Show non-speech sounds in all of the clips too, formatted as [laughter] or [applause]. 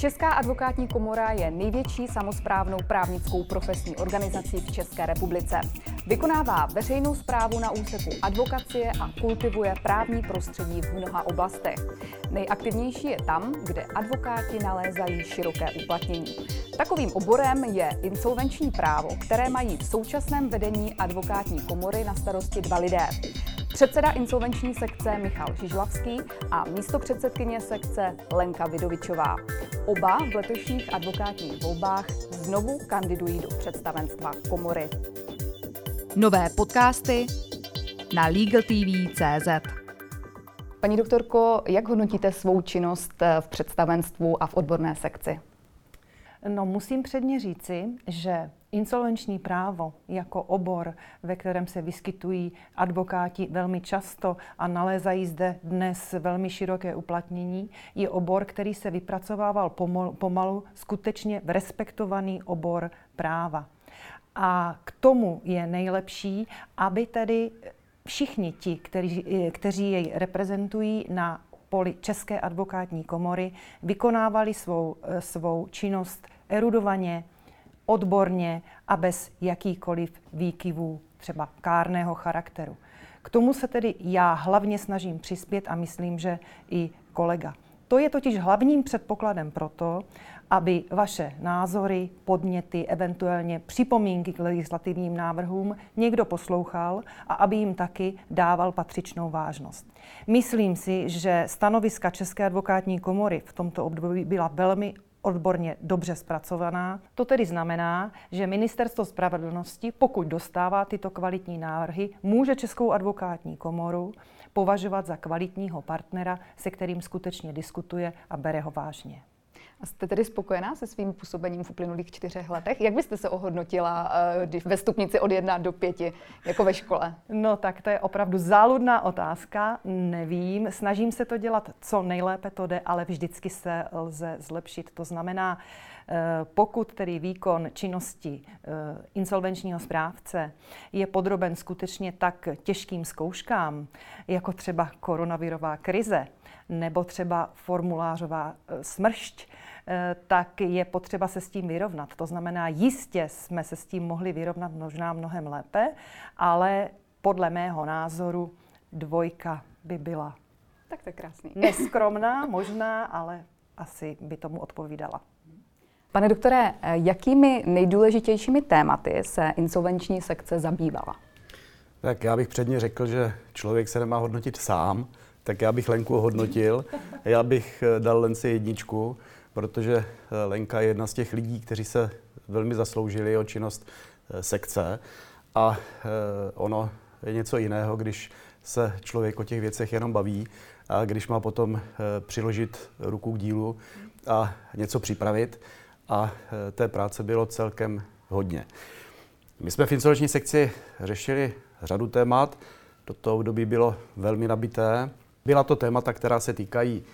Česká advokátní komora je největší samozprávnou právnickou profesní organizací v České republice. Vykonává veřejnou zprávu na úseku advokacie a kultivuje právní prostředí v mnoha oblastech. Nejaktivnější je tam, kde advokáti nalézají široké uplatnění. Takovým oborem je insolvenční právo, které mají v současném vedení advokátní komory na starosti dva lidé. Předseda insolvenční sekce Michal Žižlavský a místo předsedkyně sekce Lenka Vidovičová. Oba v letošních advokátních volbách znovu kandidují do představenstva komory. Nové podcasty na LegalTV.cz Paní doktorko, jak hodnotíte svou činnost v představenstvu a v odborné sekci? No, musím předně říci, že insolvenční právo jako obor, ve kterém se vyskytují advokáti velmi často a nalézají zde dnes velmi široké uplatnění, je obor, který se vypracovával pomalu, skutečně v respektovaný obor práva. A k tomu je nejlepší, aby tedy všichni ti, kteří, kteří jej reprezentují na poli České advokátní komory, vykonávali svou, svou činnost erudovaně, odborně a bez jakýkoliv výkyvů třeba kárného charakteru. K tomu se tedy já hlavně snažím přispět a myslím, že i kolega. To je totiž hlavním předpokladem pro to, aby vaše názory, podněty, eventuálně připomínky k legislativním návrhům někdo poslouchal a aby jim taky dával patřičnou vážnost. Myslím si, že stanoviska České advokátní komory v tomto období byla velmi odborně dobře zpracovaná. To tedy znamená, že Ministerstvo spravedlnosti, pokud dostává tyto kvalitní návrhy, může Českou advokátní komoru považovat za kvalitního partnera, se kterým skutečně diskutuje a bere ho vážně. A jste tedy spokojená se svým působením v uplynulých čtyřech letech? Jak byste se ohodnotila uh, ve stupnici od 1 do 5, jako ve škole? No tak to je opravdu záludná otázka. Nevím, snažím se to dělat co nejlépe to jde, ale vždycky se lze zlepšit. To znamená, eh, pokud tedy výkon činnosti eh, insolvenčního správce je podroben skutečně tak těžkým zkouškám, jako třeba koronavirová krize, nebo třeba formulářová smršť, Eh, tak je potřeba se s tím vyrovnat. To znamená, jistě jsme se s tím mohli vyrovnat možná mnohem lépe, ale podle mého názoru dvojka by byla tak to je krásný. [laughs] Neskromná možná, ale asi by tomu odpovídala. Pane doktore, eh, jakými nejdůležitějšími tématy se insolvenční sekce zabývala? Tak já bych předně řekl, že člověk se nemá hodnotit sám, tak já bych Lenku hodnotil. Já bych eh, dal Lence jedničku protože eh, Lenka je jedna z těch lidí, kteří se velmi zasloužili o činnost eh, sekce a eh, ono je něco jiného, když se člověk o těch věcech jenom baví a když má potom přiložit ruku k dílu a něco připravit a té práce bylo celkem hodně. My jsme v insolvenční sekci řešili řadu témat, toto období bylo velmi nabité. Byla to témata, která se týkají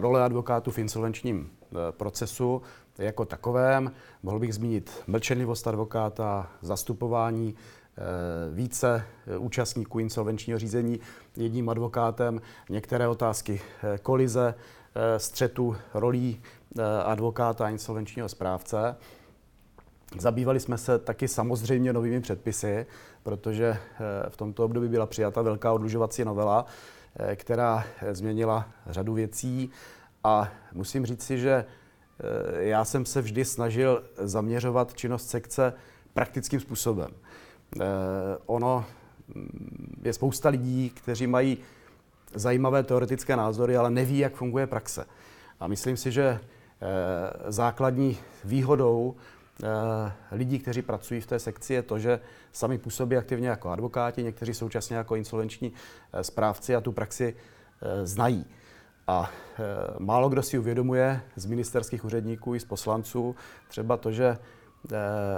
role advokátů v insolvenčním eh, procesu jako takovém. Mohl bych zmínit mlčenlivost advokáta, zastupování eh, více účastníků insolvenčního řízení jedním advokátem, některé otázky kolize, střetu rolí advokáta a insolvenčního správce. Zabývali jsme se taky samozřejmě novými předpisy, protože v tomto období byla přijata velká odlužovací novela, Eh, která změnila řadu věcí a musím říct si, že eh, já jsem se vždy snažil zaměřovat činnost sekce praktickým způsobem. Eh, ono mm, je spousta lidí, kteří mají zajímavé teoretické názory, ale neví, jak funguje praxe. A myslím si, že základní výhodou Eh, lidí, kteří pracují v té sekci, je to, že sami působí aktivně jako advokáti, někteří současně jako insolvenční eh, správci a tu praxi eh, znají. A málo kdo si uvědomuje z ministerských úředníků i z poslanců třeba to, že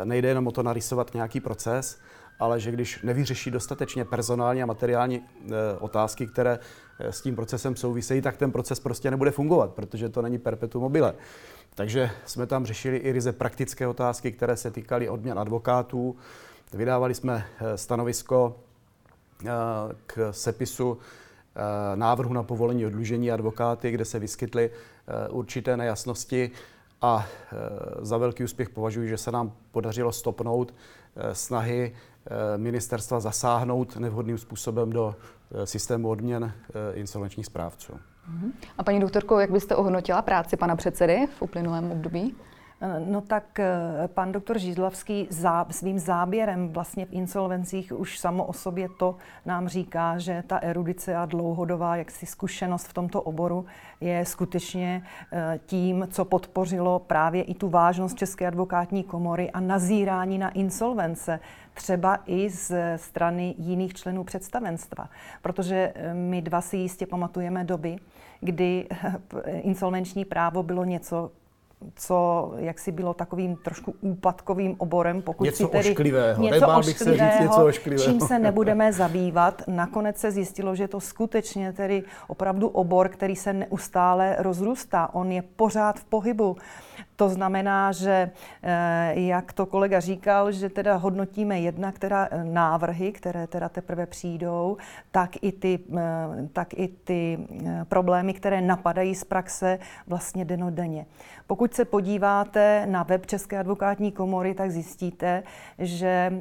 nejde jenom o to narysovat nějaký proces, ale že když nevyřeší dostatečně personální a materiální otázky, které s tím procesem souvisejí, tak ten proces prostě nebude fungovat, protože to není perpetuum mobile. Takže jsme tam řešili i ryze praktické otázky, které se týkaly odměn advokátů. Vydávali jsme eh, stanovisko k sepisu návrhu na povolení odlužení advokáty, kde se vyskytly určité nejasnosti a za velký úspěch považuji, že se nám podařilo stopnout snahy ministerstva zasáhnout nevhodným způsobem do systému odměn insolvenčních správců. Mhm. A paní doktorko, jak byste ohodnotila práci pana předsedy v uplynulém období? No tak eh, pan doktor Žízlavský zá, svým záběrem vlastně v insolvencích už samo o sobě to nám říká, že ta erudice a dlouhodobá jaksi zkušenost v tomto oboru je skutečně eh, tím, co podpořilo právě i tu vážnost České advokátní komory a nazírání na insolvence, třeba i z strany jiných členů představenstva. Protože eh, my dva si jistě pamatujeme doby, kdy insolvenční právo bylo něco, co jaksi bylo takovým trošku úpadkovým oborem, pokud něco si tedy ošklivého. něco Nebál bych se říct něco ošklivého. čím se nebudeme [laughs] zabývat. Nakonec se zjistilo, že je to skutečně tedy opravdu obor, který se neustále rozrůstá. On je pořád v pohybu. To znamená, že eh, jak to kolega říkal, že teda hodnotíme jednak teda eh, návrhy, které teda teprve přijdou, tak i ty, eh, tak i ty problémy, které napadají z praxe vlastně denodenně. Pokud se podíváte na web České advokátní komory, tak zjistíte, že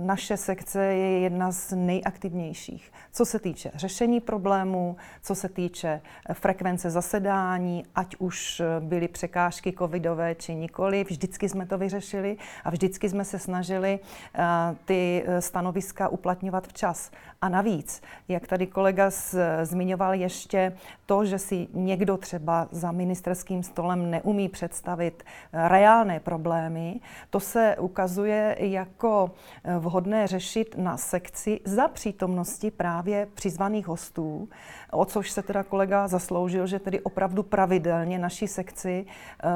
naše sekce je jedna z nejaktivnějších. Co se týče řešení problémů, co se týče frekvence zasedání, ať už byly překážky covidové či nikoli. Vždycky jsme to vyřešili a vždycky jsme se snažili uh, ty eh, stanoviska uplatňovat včas. A navíc, jak tady kolega z, zmiňoval ještě to, že si někdo třeba za ministerským stolem neumí představit eh, reálné problémy, to se ukazuje jako vhodné řešit na sekci za přítomnosti právě přizvaných hostů, o což se teda kolega zasloužil, že tedy opravdu pravidelně naší sekci eh,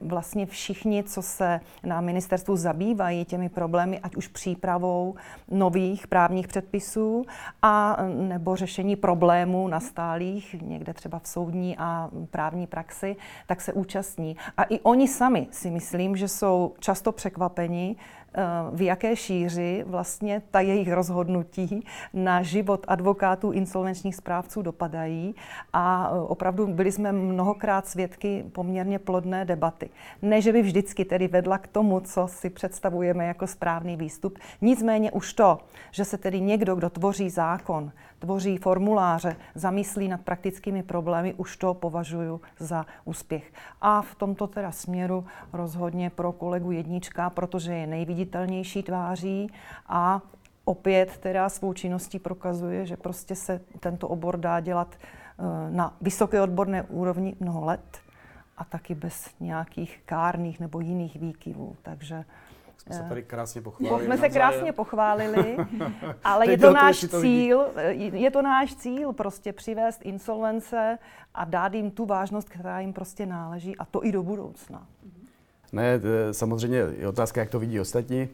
vlastně všichni, co se na ministerstvu zabývají těmi problémy, ať už přípravou nových právních předpisů a nebo řešení problémů nastálých, někde třeba v soudní a právní praxi, tak se účastní. A i oni sami si myslím, že jsou často překvapeni, v jaké šíři vlastně ta jejich rozhodnutí na život advokátů, insolvenčních správců dopadají a e, opravdu byli jsme mnohokrát svědky poměrně plodné debaty. Ne, že by vždycky tedy vedla k tomu, co si představujeme jako správný výstup, nicméně už to, že se tedy někdo, kdo tvoří zákon, tvoří formuláře, zamyslí nad praktickými problémy, už to považuji za úspěch. A v tomto teda směru rozhodně pro kolegu jednička, protože je nejviditelnější tváří a opět teda svou činností prokazuje, že prostě se tento obor dá dělat eh, na vysoké odborné úrovni mnoho let a taky bez nějakých kárných nebo jiných výkyvů. Takže jsme se tady krásně pochválili. Jsme se krásně pochválili, [laughs] ale je to náš cíl, je to náš cíl prostě přivést insolvence a dát jim tu vážnost, která jim prostě náleží a to i do budoucna. Ne, samozřejmě je otázka, jak to vidí ostatní.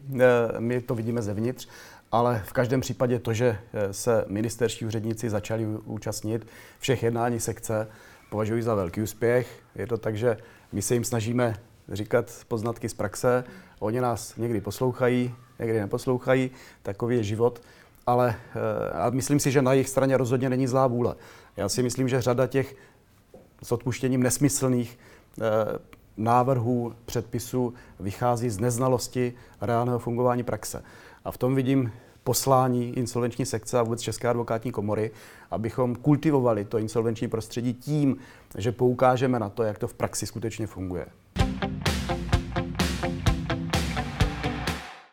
My to vidíme zevnitř, ale v každém případě to, že se ministerští úředníci začali účastnit všech jednání sekce, považuji za velký úspěch. Je to tak, že my se jim snažíme říkat poznatky z praxe, Oni nás někdy poslouchají, někdy neposlouchají, takový je život, ale eh, a myslím si, že na jejich straně rozhodně není zlá vůle. Já si myslím, že řada těch s odpuštěním nesmyslných eh, návrhů, předpisů vychází z neznalosti reálného fungování praxe. A v tom vidím poslání insolvenční sekce a vůbec České advokátní komory, abychom kultivovali to insolvenční prostředí tím, že poukážeme na to, jak to v praxi skutečně funguje.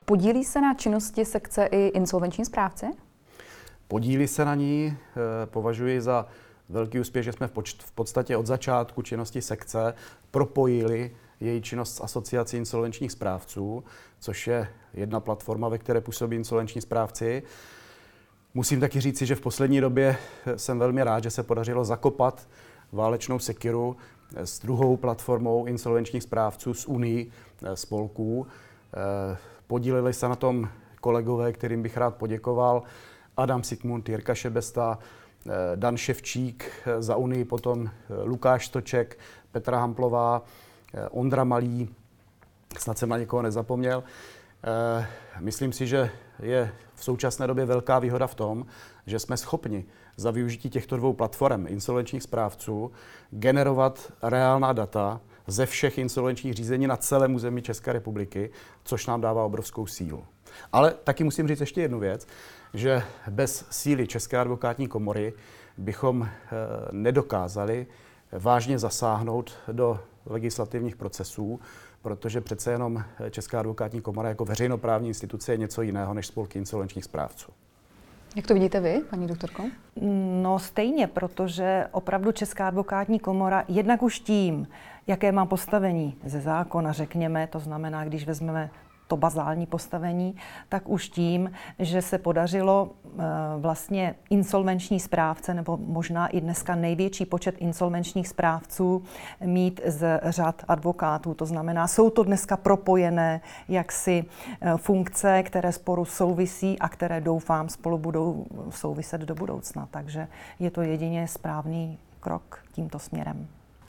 Podílí se na činnosti sekce i insolvenční správci? Podílí se na ní. Eh, považuji za velký úspěch, že jsme v podstatě od začátku činnosti sekce propojili její činnost s asociací insolvenčních správců, což je jedna platforma, ve které působí insolvenční správci. Musím taky říci, že v poslední době eh, jsem velmi rád, že se podařilo zakopat válečnou sekiru eh, s druhou platformou insolvenčních správců z Unii spolků. Podíleli se na tom kolegové, kterým bych rád poděkoval. Adam Sigmund, Jirka Šebesta, eh, Dan Ševčík eh, za Unii, potom eh, Lukáš Stoček, Petra Hamplová, Ondra Malý, snad jsem na někoho nezapomněl. Myslím si, že je v současné době velká výhoda v tom, že jsme schopni za využití těchto dvou platform insolvenčních správců generovat reálná data ze všech insolvenčních řízení na celém území České republiky, což nám dává obrovskou sílu. Ale taky musím říct ještě jednu věc, že bez síly České advokátní komory bychom eh, nedokázali vážně zasáhnout do legislativních procesů, protože přece jenom Česká advokátní komora jako veřejnoprávní instituce je něco jiného než spolky insolvenčních správců. Jak to vidíte vy, paní doktorko? No stejně, protože opravdu Česká advokátní komora jednak už tím, jaké má postavení ze zákona, řekněme, to znamená, když vezmeme to bazální postavení, tak už tím, že se podařilo eh, vlastně insolvenční správce, nebo možná i dneska největší počet insolvenčních správců mít z řad advokátů. To znamená, jsou to dneska propojené jaksi eh, funkce, které sporu souvisí a které doufám spolu budou souviset do budoucna. Takže je to jedině správný krok tímto směrem.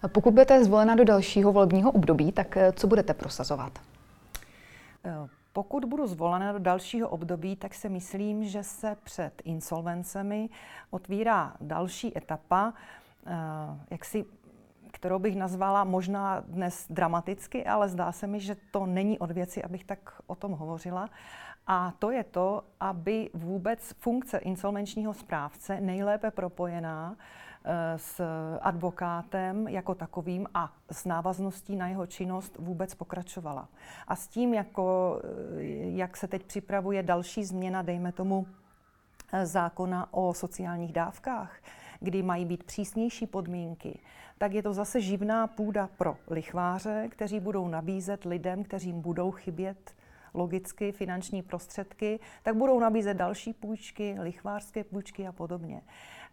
Pokud budete zvolena do dalšího volebního období, tak eh, co budete prosazovat? Eh, pokud budu zvolena do dalšího období, tak si myslím, že se před insolvencemi otvírá další etapa, eh, jak si kterou bych nazvala možná dnes dramaticky, ale zdá se mi, že to není od věci, abych tak o tom hovořila. A to je to, aby vůbec funkce insolvenčního správce nejlépe propojená Eh, s advokátem jako takovým a s návazností na jeho činnost vůbec pokračovala. A s tím, jako, eh, jak se teď připravuje další změna, dejme tomu, eh, zákona o sociálních dávkách, kdy mají být přísnější podmínky, tak je to zase živná půda pro lichváře, kteří budou nabízet lidem, kteřím budou chybět logicky finanční prostředky, tak budou nabízet další půjčky, lichvářské půjčky a podobně.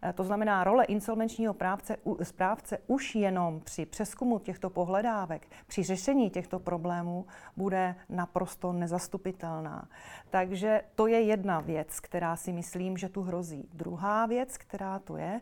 Eh, to znamená, role insolvenčního právce, správce už jenom při přeskumu těchto pohledávek, při řešení těchto problémů bude naprosto nezastupitelná. Takže to je jedna věc, která si myslím, že tu hrozí. Druhá věc, která tu je,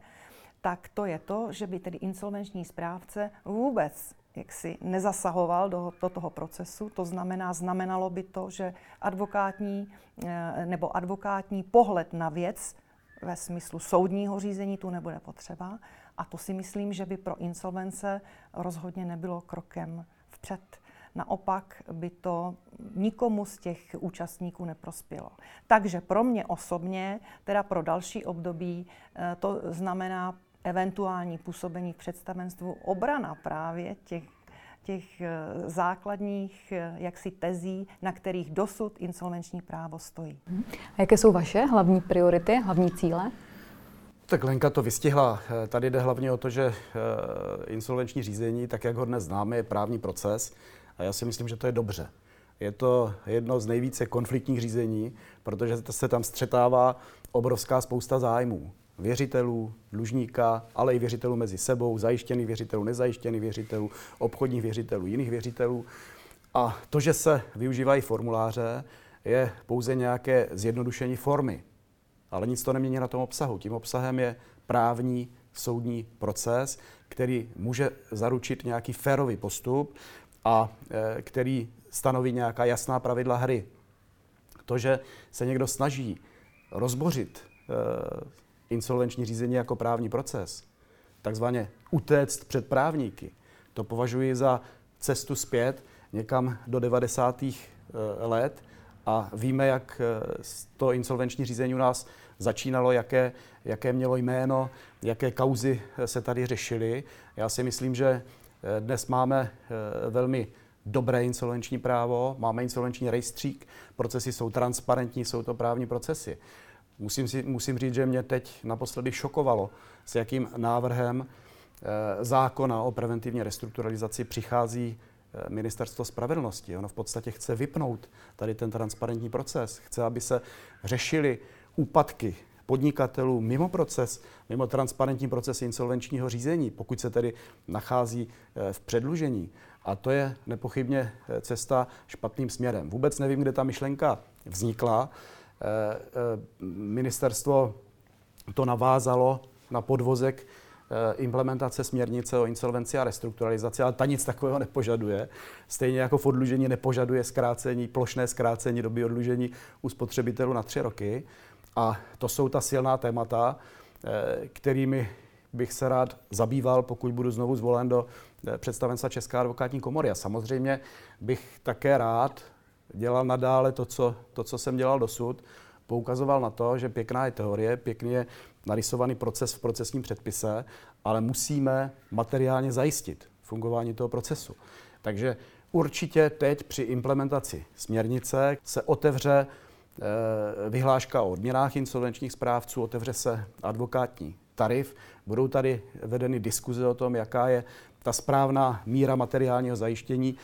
tak to je to, že by tedy insolvenční správce vůbec jaksi nezasahoval do, do toho procesu. To znamená, znamenalo by to, že advokátní eh, nebo advokátní pohled na věc ve smyslu soudního řízení tu nebude potřeba. A to si myslím, že by pro insolvence rozhodně nebylo krokem vpřed. Naopak by to nikomu z těch účastníků neprospělo. Takže pro mě osobně, teda pro další období, eh, to znamená eventuální působení v představenstvu obrana právě těch těch eh, základních eh, jaksi tezí, na kterých dosud insolvenční právo stojí. A jaké jsou vaše hlavní priority, hlavní cíle? Tak Lenka to vystihla. Eh, tady jde hlavně o to, že insolvenční řízení, tak jak ho dnes známe, je právní proces a já si myslím, že to je dobře. Je to jedno z nejvíce konfliktních řízení, protože se tam střetává obrovská spousta zájmů věřitelů, dlužníka, ale i věřitelů mezi sebou, zajištěných věřitelů, nezajištěných věřitelů, obchodních věřitelů, jiných věřitelů. A to, že se využívají formuláře, je pouze nějaké zjednodušení formy. Ale nic to nemění na tom obsahu. Tím obsahem je právní soudní proces, který může zaručit nějaký férový postup a e, který stanoví nějaká jasná pravidla hry. To, že se někdo snaží rozbořit e, insolvenční řízení jako právní proces, takzvaně utéct před právníky, to považuji za cestu zpět někam do 90. Eh, let a víme, jak eh, to insolvenční řízení u nás začínalo, jaké, jaké mělo jméno, jaké kauzy eh, se tady řešily. Já si myslím, že dnes máme velmi dobré insolvenční právo, máme insolvenční rejstřík, procesy jsou transparentní, jsou to právní procesy. Musím, si, musím říct, že mě teď naposledy šokovalo, s jakým návrhem e, zákona o preventivní restrukturalizaci přichází e, Ministerstvo spravedlnosti. Ono v podstatě chce vypnout tady ten transparentní proces. Chce, aby se řešily úpadky podnikatelů mimo proces, mimo transparentní proces insolvenčního řízení, pokud se tedy nachází e, v předlužení. A to je nepochybně cesta špatným směrem. Vůbec nevím, kde ta myšlenka vznikla. Eh, eh, ministerstvo to navázalo na podvozek eh, implementace směrnice o insolvenci a restrukturalizaci, ale ta nic takového nepožaduje. Stejně jako v odlužení nepožaduje zkrácení, plošné zkrácení doby odlužení u spotřebitelů na tři roky. A to jsou ta silná témata, kterými bych se rád zabýval, pokud budu znovu zvolen do představenstva České advokátní komory. A samozřejmě bych také rád dělal nadále to, co, to, co jsem dělal dosud, poukazoval na to, že pěkná je teorie, pěkně je narysovaný proces v procesním předpise, ale musíme materiálně zajistit fungování toho procesu. Takže určitě teď při implementaci směrnice se otevře eh, vyhláška o odměnách insolvenčních správců, otevře se advokátní tarif, budou tady vedeny diskuze o tom, jaká je ta správná míra materiálního zajištění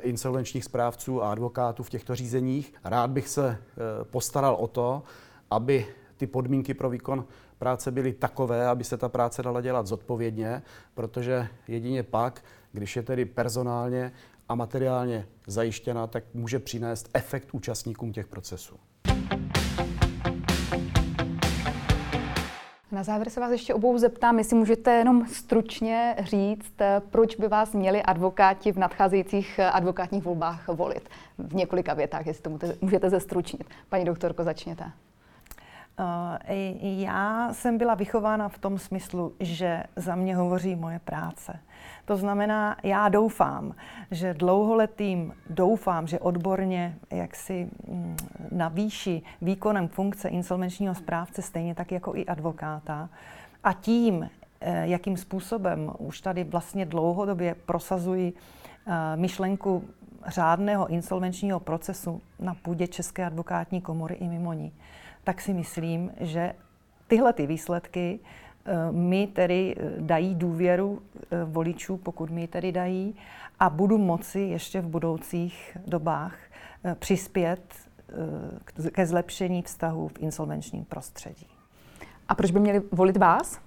insolvenčních správců a advokátů v těchto řízeních. Rád bych se eh, postaral o to, aby ty podmínky pro výkon práce byly takové, aby se ta práce dala dělat zodpovědně, protože jedině pak, když je tedy personálně a materiálně zajištěna, tak může přinést efekt účastníkům těch procesů. Závěr se vás ještě obou zeptám, jestli můžete jenom stručně říct, proč by vás měli advokáti v nadcházejících advokátních volbách volit. V několika větách, jestli to můžete zestručnit. Paní doktorko, začněte. Eh, já jsem byla vychována v tom smyslu, že za mě hovoří moje práce. To znamená, já doufám, že dlouholetým doufám, že odborně jak si mm, navýší výkonem funkce insolvenčního správce stejně tak jako i advokáta. A tím, eh, jakým způsobem už tady vlastně dlouhodobě prosazují eh, myšlenku řádného insolvenčního procesu na půdě České advokátní komory i mimo ní, tak si myslím, že tyhle ty výsledky eh, mi tedy eh, dají důvěru eh, voličů, pokud mi tedy dají, a budu moci ještě v budoucích dobách přispět ke zlepšení vztahu v insolvenčním prostředí. A proč by měli volit vás?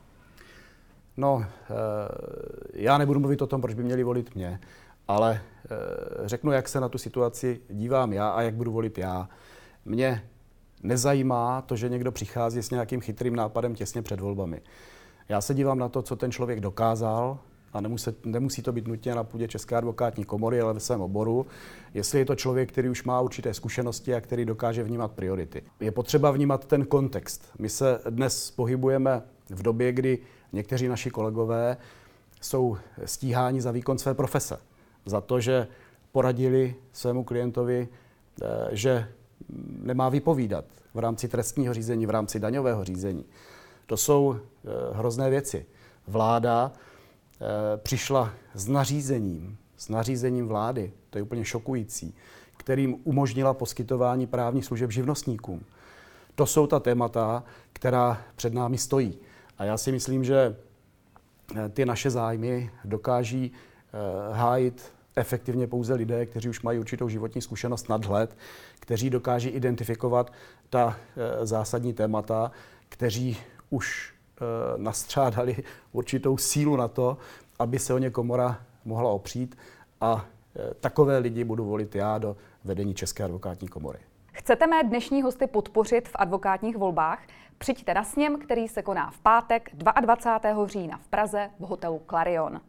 No, já nebudu mluvit o tom, proč by měli volit mě, ale řeknu, jak se na tu situaci dívám já a jak budu volit já. Mě nezajímá to, že někdo přichází s nějakým chytrým nápadem těsně před volbami. Já se dívám na to, co ten člověk dokázal, a nemusí, nemusí to být nutně na půdě České advokátní komory, ale ve svém oboru, jestli je to člověk, který už má určité zkušenosti a který dokáže vnímat priority. Je potřeba vnímat ten kontext. My se dnes pohybujeme v době, kdy někteří naši kolegové jsou stíháni za výkon své profese. Za to, že poradili svému klientovi, eh, že nemá vypovídat v rámci trestního řízení, v rámci daňového řízení. To jsou eh, hrozné věci. Vláda eh, přišla s nařízením, s nařízením vlády, to je úplně šokující, kterým umožnila poskytování právních služeb živnostníkům. To jsou ta témata, která před námi stojí. A já si myslím, že eh, ty naše zájmy dokáží hájit efektivně pouze lidé, kteří už mají určitou životní zkušenost, nadhled, kteří dokáží identifikovat ta e, zásadní témata, kteří už e, nastřádali [laughs] určitou sílu na to, aby se o ně komora mohla opřít a e, takové lidi budu volit já do vedení České advokátní komory. Chcete mé dnešní hosty podpořit v advokátních volbách? Přijďte na sněm, který se koná v pátek 22. října v Praze v hotelu Clarion.